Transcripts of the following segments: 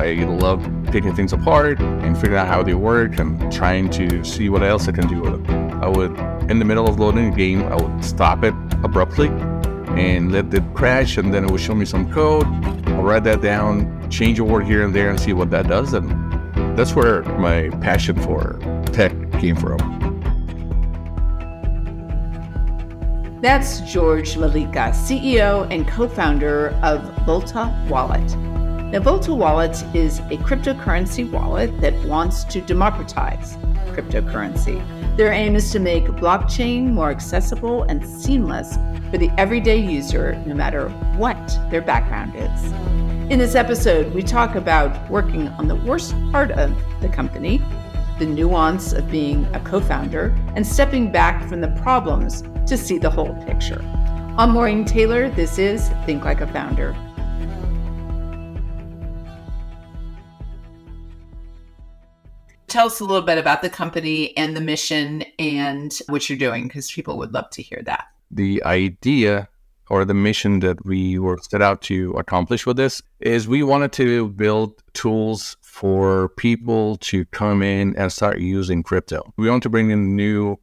I love taking things apart and figuring out how they work and trying to see what else I can do with them. I would, in the middle of loading a game, I would stop it abruptly and let it crash, and then it would show me some code. I'll write that down, change a word here and there, and see what that does. And that's where my passion for tech came from. That's George Melika, CEO and co founder of Volta Wallet. Now, Volta Wallet is a cryptocurrency wallet that wants to democratize cryptocurrency. Their aim is to make blockchain more accessible and seamless for the everyday user, no matter what their background is. In this episode, we talk about working on the worst part of the company, the nuance of being a co founder, and stepping back from the problems to see the whole picture. I'm Maureen Taylor. This is Think Like a Founder. Tell us a little bit about the company and the mission and what you're doing, because people would love to hear that. The idea or the mission that we were set out to accomplish with this is we wanted to build tools for people to come in and start using crypto. We want to bring in new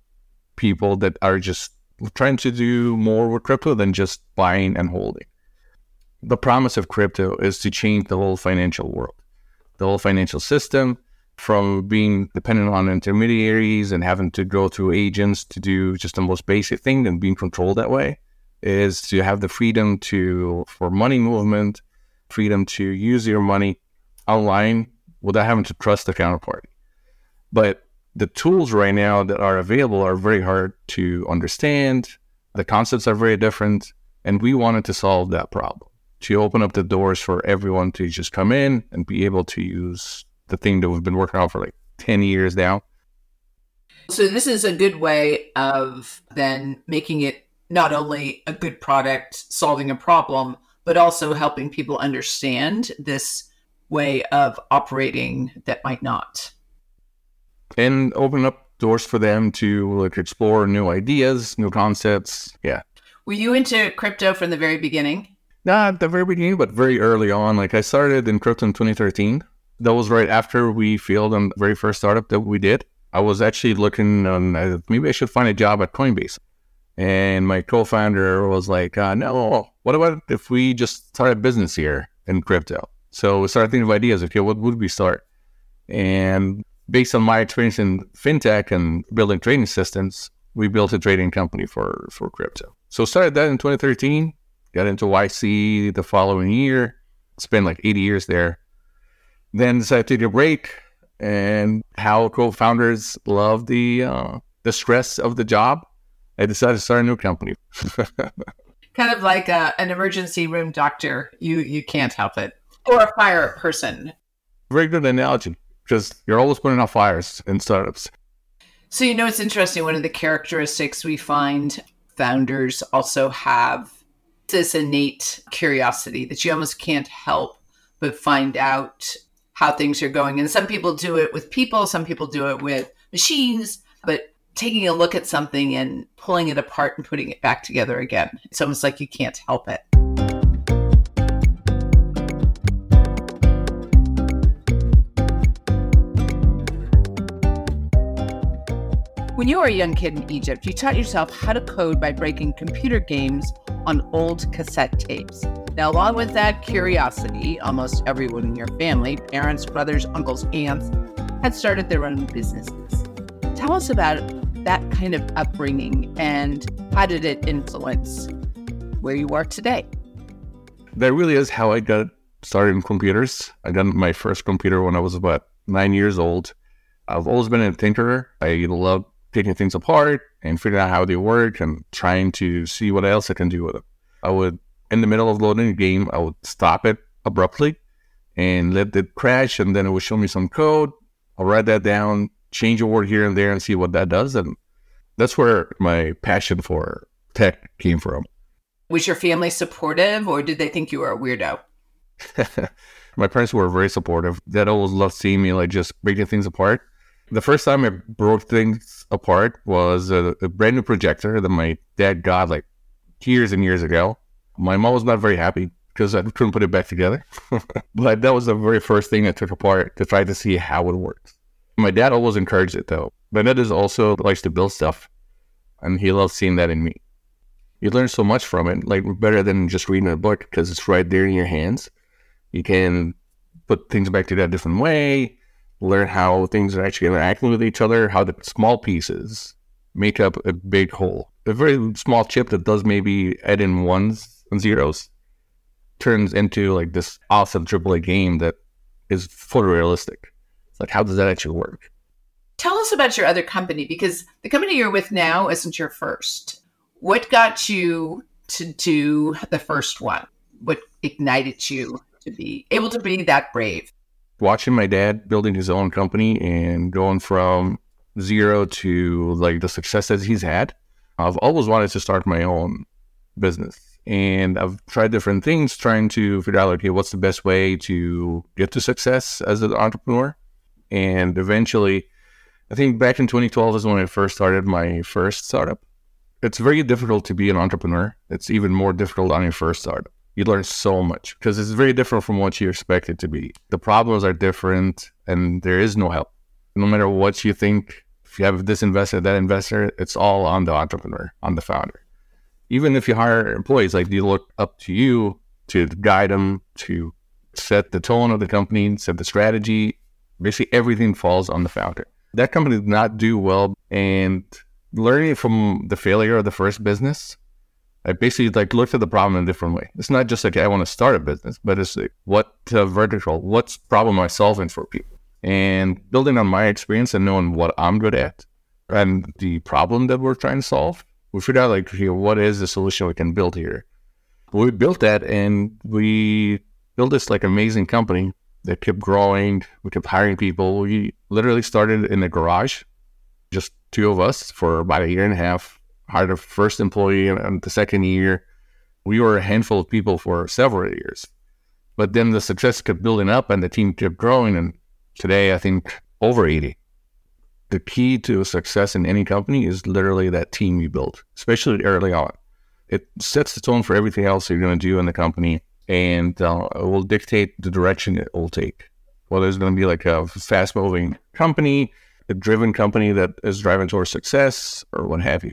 people that are just trying to do more with crypto than just buying and holding. The promise of crypto is to change the whole financial world, the whole financial system, from being dependent on intermediaries and having to go through agents to do just the most basic thing and being controlled that way is to have the freedom to for money movement, freedom to use your money online without having to trust the counterparty. But the tools right now that are available are very hard to understand. The concepts are very different. And we wanted to solve that problem to open up the doors for everyone to just come in and be able to use the thing that we've been working on for like 10 years now. So, this is a good way of then making it not only a good product solving a problem, but also helping people understand this way of operating that might not. And open up doors for them to like explore new ideas, new concepts. Yeah. Were you into crypto from the very beginning? Not the very beginning, but very early on. Like I started in crypto in 2013 that was right after we failed on the very first startup that we did. I was actually looking on uh, maybe I should find a job at Coinbase. And my co founder was like, uh, no, what about if we just start a business here in crypto? So we started thinking of ideas. Okay, what would we start? And based on my experience in fintech and building trading systems, we built a trading company for, for crypto. So started that in 2013, got into YC the following year, spent like 80 years there then decided to take a break and how co-founders love the uh, the stress of the job. I decided to start a new company. kind of like a, uh, an emergency room doctor. You you can't help it, or a fire person. Very good analogy because you're always putting out fires in startups. So you know it's interesting. One of the characteristics we find founders also have this innate curiosity that you almost can't help but find out how things are going. And some people do it with people, some people do it with machines, but taking a look at something and pulling it apart and putting it back together again, it's almost like you can't help it. When you were a young kid in Egypt, you taught yourself how to code by breaking computer games on old cassette tapes. Now, along with that curiosity, almost everyone in your family parents, brothers, uncles, aunts had started their own businesses. Tell us about that kind of upbringing and how did it influence where you are today? That really is how I got started in computers. I got my first computer when I was about nine years old. I've always been a tinkerer. I love taking things apart and figuring out how they work and trying to see what else I can do with them. I would in the middle of loading a game, I would stop it abruptly and let it crash, and then it would show me some code. I'll write that down, change a word here and there, and see what that does. And that's where my passion for tech came from. Was your family supportive, or did they think you were a weirdo? my parents were very supportive. Dad always loved seeing me like just breaking things apart. The first time I broke things apart was a, a brand new projector that my dad got like years and years ago my mom was not very happy because I couldn't put it back together. but that was the very first thing I took apart to try to see how it works. My dad always encouraged it though. My dad is also likes to build stuff, and he loves seeing that in me. You learn so much from it, like better than just reading a book because it's right there in your hands. You can put things back together a different way, learn how things are actually interacting with each other, how the small pieces make up a big whole. A very small chip that does maybe add in ones and zeros turns into like this awesome AAA game that is photorealistic. It's like, how does that actually work? Tell us about your other company because the company you're with now isn't your first. What got you to do the first one? What ignited you to be able to be that brave? Watching my dad building his own company and going from zero to like the success that he's had, I've always wanted to start my own business. And I've tried different things trying to figure out, okay, what's the best way to get to success as an entrepreneur? And eventually, I think back in 2012 is when I first started my first startup. It's very difficult to be an entrepreneur. It's even more difficult on your first startup. You learn so much because it's very different from what you expect it to be. The problems are different and there is no help. No matter what you think, if you have this investor, that investor, it's all on the entrepreneur, on the founder. Even if you hire employees, like they look up to you to guide them, to set the tone of the company, set the strategy. Basically, everything falls on the founder. That company did not do well, and learning from the failure of the first business, I basically like looked at the problem in a different way. It's not just like I want to start a business, but it's like what uh, vertical, what's problem I'm solving for people, and building on my experience and knowing what I'm good at and the problem that we're trying to solve. We figured out like what is the solution we can build here? We built that, and we built this like amazing company that kept growing. We kept hiring people. We literally started in a garage, just two of us for about a year and a half hired our first employee and the second year. We were a handful of people for several years. But then the success kept building up and the team kept growing. And today, I think over 80. The key to success in any company is literally that team you build, especially early on. It sets the tone for everything else you're going to do in the company and uh, it will dictate the direction it will take. Whether it's going to be like a fast moving company, a driven company that is driving towards success, or what have you.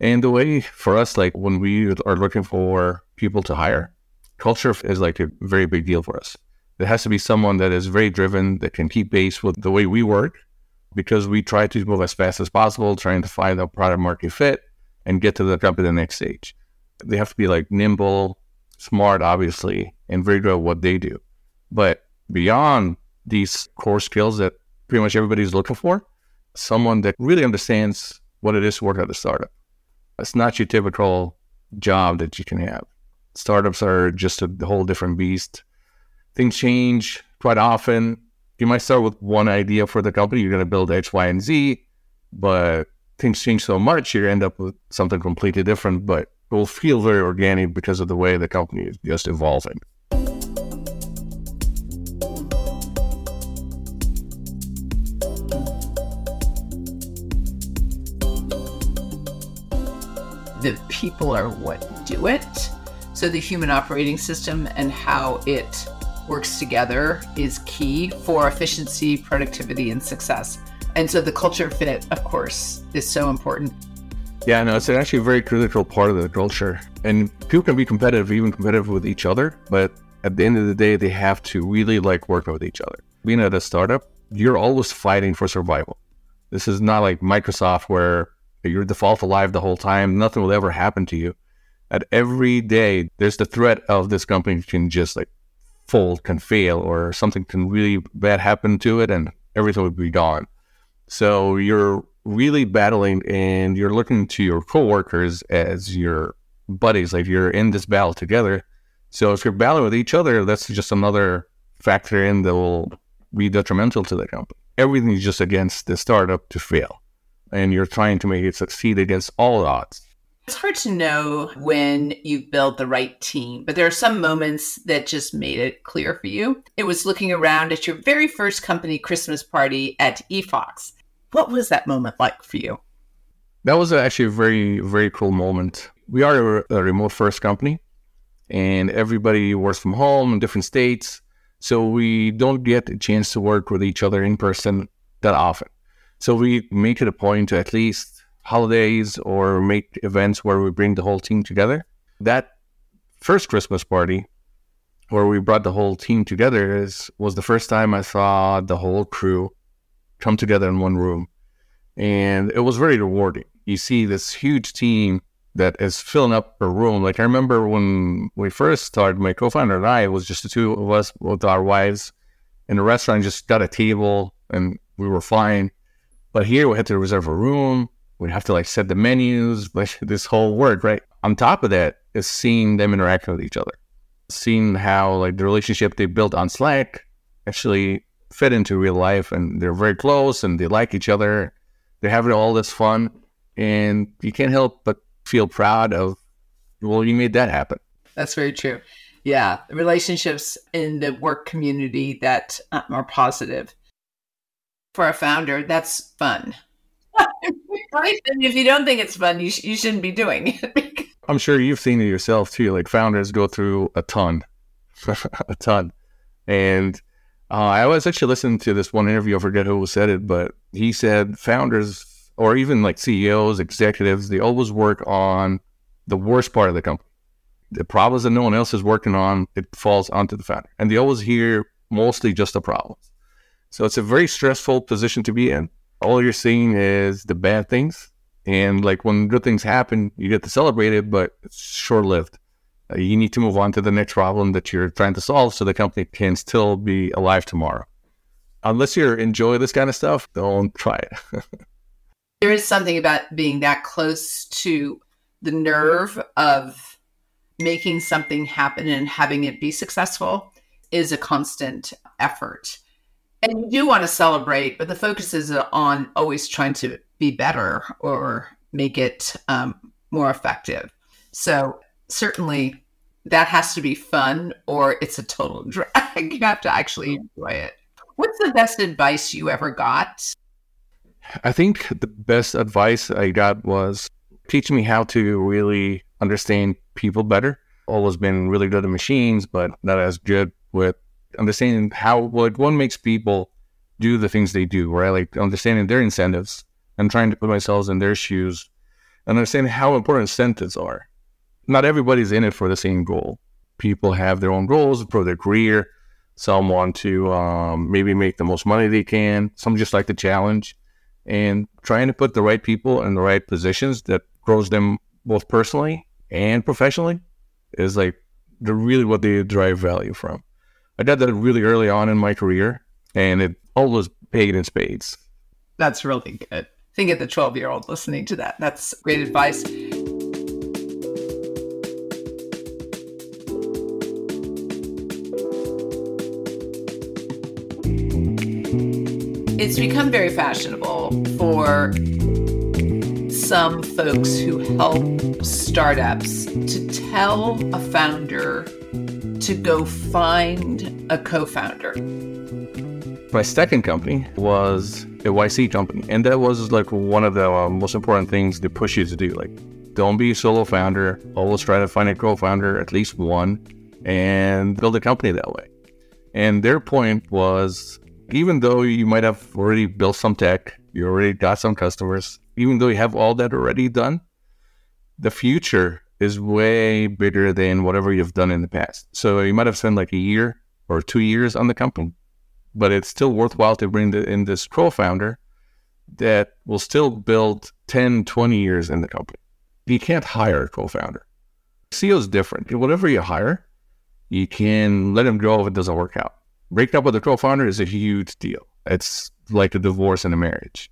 And the way for us, like when we are looking for people to hire, culture is like a very big deal for us. It has to be someone that is very driven, that can keep pace with the way we work, because we try to move as fast as possible, trying to find a product market fit and get to the company the next stage. They have to be like nimble, smart, obviously, and very good at what they do. But beyond these core skills that pretty much everybody's looking for, someone that really understands what it is to work at a startup it's not your typical job that you can have. Startups are just a whole different beast. Things change quite often. You might start with one idea for the company. You're going to build X, Y, and Z, but things change so much, you end up with something completely different, but it will feel very organic because of the way the company is just evolving. The people are what do it. So the human operating system and how it works together is key for efficiency, productivity, and success. And so the culture fit, of course, is so important. Yeah, no, it's actually a very critical part of the culture. And people can be competitive, even competitive with each other, but at the end of the day, they have to really like working with each other. Being at a startup, you're always fighting for survival. This is not like Microsoft where you're default alive the whole time. Nothing will ever happen to you. At every day, there's the threat of this company can just like fold, can fail, or something can really bad happen to it, and everything would be gone. So you're really battling, and you're looking to your coworkers as your buddies. Like you're in this battle together. So if you're battling with each other, that's just another factor in that will be detrimental to the company. Everything is just against the startup to fail and you're trying to make it succeed against all odds. It's hard to know when you've built the right team, but there are some moments that just made it clear for you. It was looking around at your very first company Christmas party at eFox. What was that moment like for you? That was actually a very, very cool moment. We are a, a remote first company. and everybody works from home in different states. So we don't get a chance to work with each other in person that often. So we make it a point to at least holidays or make events where we bring the whole team together. That first Christmas party where we brought the whole team together is was the first time I saw the whole crew come together in one room. And it was very rewarding. You see this huge team that is filling up a room. Like I remember when we first started, my co-founder and I, it was just the two of us with our wives in the restaurant, just got a table and we were fine. But here we had to reserve a room. We'd have to like set the menus, like this whole work, right? On top of that is seeing them interact with each other, seeing how like the relationship they built on Slack actually fit into real life and they're very close and they like each other. They're having all this fun and you can't help but feel proud of, well, you made that happen. That's very true. Yeah, relationships in the work community that uh, are positive. For a founder, that's fun. right? And if you don't think it's fun, you, sh- you shouldn't be doing it. I'm sure you've seen it yourself too. Like founders go through a ton, a ton. And uh, I was actually listening to this one interview. I forget who said it, but he said founders or even like CEOs, executives, they always work on the worst part of the company. The problems that no one else is working on, it falls onto the founder. And they always hear mostly just the problems. So it's a very stressful position to be in. All you're seeing is the bad things. And like when good things happen, you get to celebrate it, but it's short lived. Uh, you need to move on to the next problem that you're trying to solve so the company can still be alive tomorrow. Unless you enjoy this kind of stuff, don't try it. there is something about being that close to the nerve of making something happen and having it be successful is a constant effort. And you do want to celebrate, but the focus is on always trying to be better or make it um, more effective. So, certainly that has to be fun or it's a total drag. you have to actually enjoy it. What's the best advice you ever got I think the best advice I got was teach me how to really understand people better. Always been really good at machines, but not as good with understanding how what one makes people do the things they do, right? Like understanding their incentives and trying to put myself in their shoes and understanding how important incentives are. Not everybody's in it for the same goal. People have their own goals for their career. Some want to um, maybe make the most money they can. Some just like the challenge and trying to put the right people in the right positions that grows them both personally and professionally is like the really what they derive value from. I did that really early on in my career, and it always paid in spades. That's really good. Think of the 12 year old listening to that. That's great advice. it's become very fashionable for some folks who help startups to tell a founder to go find a co-founder. My second company was a YC company, and that was like one of the uh, most important things they push you to do. Like, don't be a solo founder. Always try to find a co-founder, at least one, and build a company that way. And their point was even though you might have already built some tech, you already got some customers, even though you have all that already done, the future is way bigger than whatever you've done in the past. So you might have spent like a year or two years on the company, but it's still worthwhile to bring the, in this co-founder that will still build 10, 20 years in the company. You can't hire a co-founder. CEO is different. Whatever you hire, you can let him go if it doesn't work out breaking up with a co-founder is a huge deal. It's like a divorce and a marriage.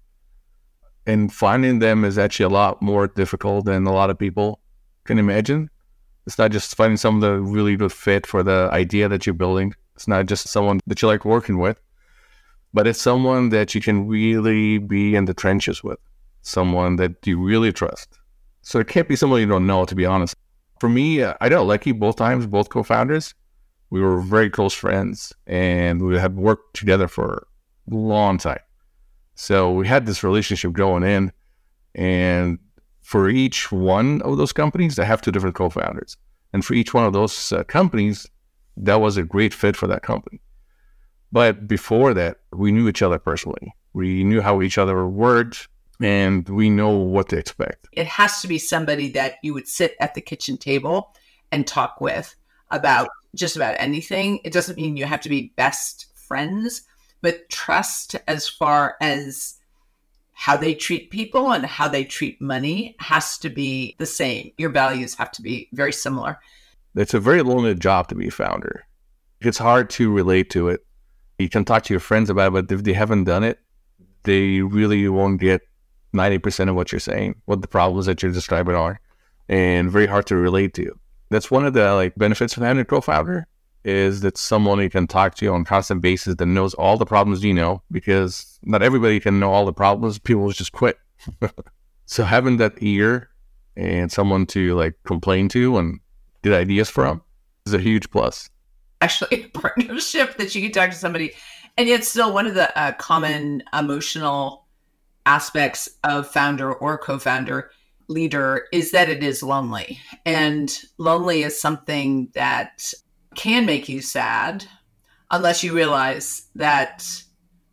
And finding them is actually a lot more difficult than a lot of people can imagine. It's not just finding someone that really good fit for the idea that you're building. It's not just someone that you like working with, but it's someone that you can really be in the trenches with, someone that you really trust. So it can't be someone you don't know, to be honest. For me, I got lucky both times, both co-founders we were very close friends and we had worked together for a long time. So we had this relationship going in. And for each one of those companies, I have two different co founders. And for each one of those uh, companies, that was a great fit for that company. But before that, we knew each other personally. We knew how each other worked and we know what to expect. It has to be somebody that you would sit at the kitchen table and talk with about just about anything. It doesn't mean you have to be best friends, but trust as far as how they treat people and how they treat money has to be the same. Your values have to be very similar. It's a very lonely job to be a founder. It's hard to relate to it. You can talk to your friends about it, but if they haven't done it, they really won't get 90% of what you're saying, what the problems that you're describing are, and very hard to relate to. That's one of the like benefits of having a co-founder is that someone you can talk to on constant basis that knows all the problems you know, because not everybody can know all the problems. People just quit. so having that ear and someone to like complain to and get ideas from is a huge plus. Actually, a partnership that you can talk to somebody, and yet still one of the uh, common emotional aspects of founder or co-founder leader is that it is lonely, and lonely is something that can make you sad unless you realize that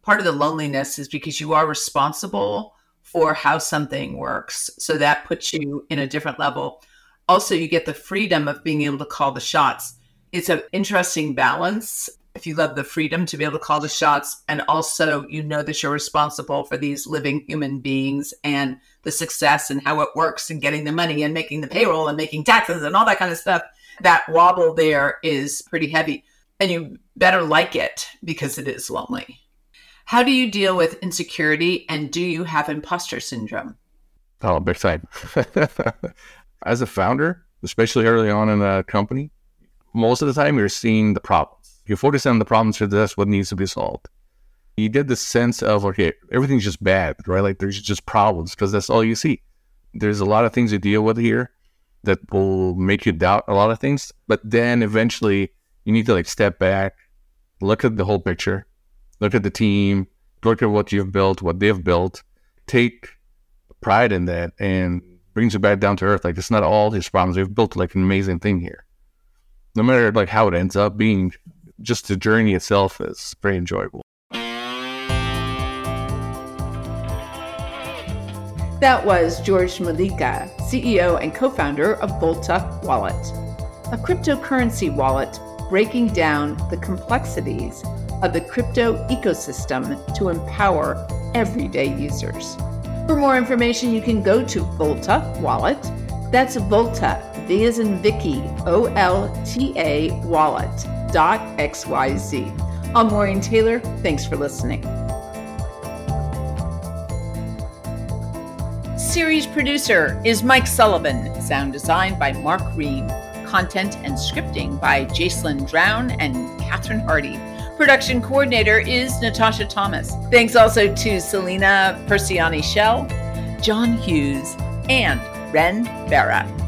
part of the loneliness is because you are responsible for how something works. So that puts you in a different level also you get the freedom of being able to call the shots. It's an interesting balance. If you love the freedom to be able to call the shots, and also you know that you're responsible for these living human beings and the success and how it works and getting the money and making the payroll and making taxes and all that kind of stuff, that wobble there is pretty heavy. And you better like it because it is lonely. How do you deal with insecurity and do you have imposter syndrome? Oh, big time. as a founder, especially early on in a company, most of the time you're seeing the problems. You focus on the problems for that's what needs to be solved. You get the sense of okay, everything's just bad, right? Like there's just problems because that's all you see. There's a lot of things to deal with here that will make you doubt a lot of things. But then eventually you need to like step back, look at the whole picture, look at the team, look at what you've built, what they've built, take pride in that and brings you back down to earth. Like it's not all his problems. They've built like an amazing thing here. No matter like how it ends up being, just the journey itself is very enjoyable. That was George Melika, CEO and co-founder of Volta Wallet, a cryptocurrency wallet breaking down the complexities of the crypto ecosystem to empower everyday users. For more information, you can go to Volta Wallet. That's Volta, V as in Vicky, O L T A wallet dot XYZ. I'm Maureen Taylor. Thanks for listening. Series producer is Mike Sullivan. Sound design by Marc Ream. Content and scripting by Jaselin Drown and Catherine Hardy. Production coordinator is Natasha Thomas. Thanks also to Selena Persiani Shell, John Hughes, and Renn Vara.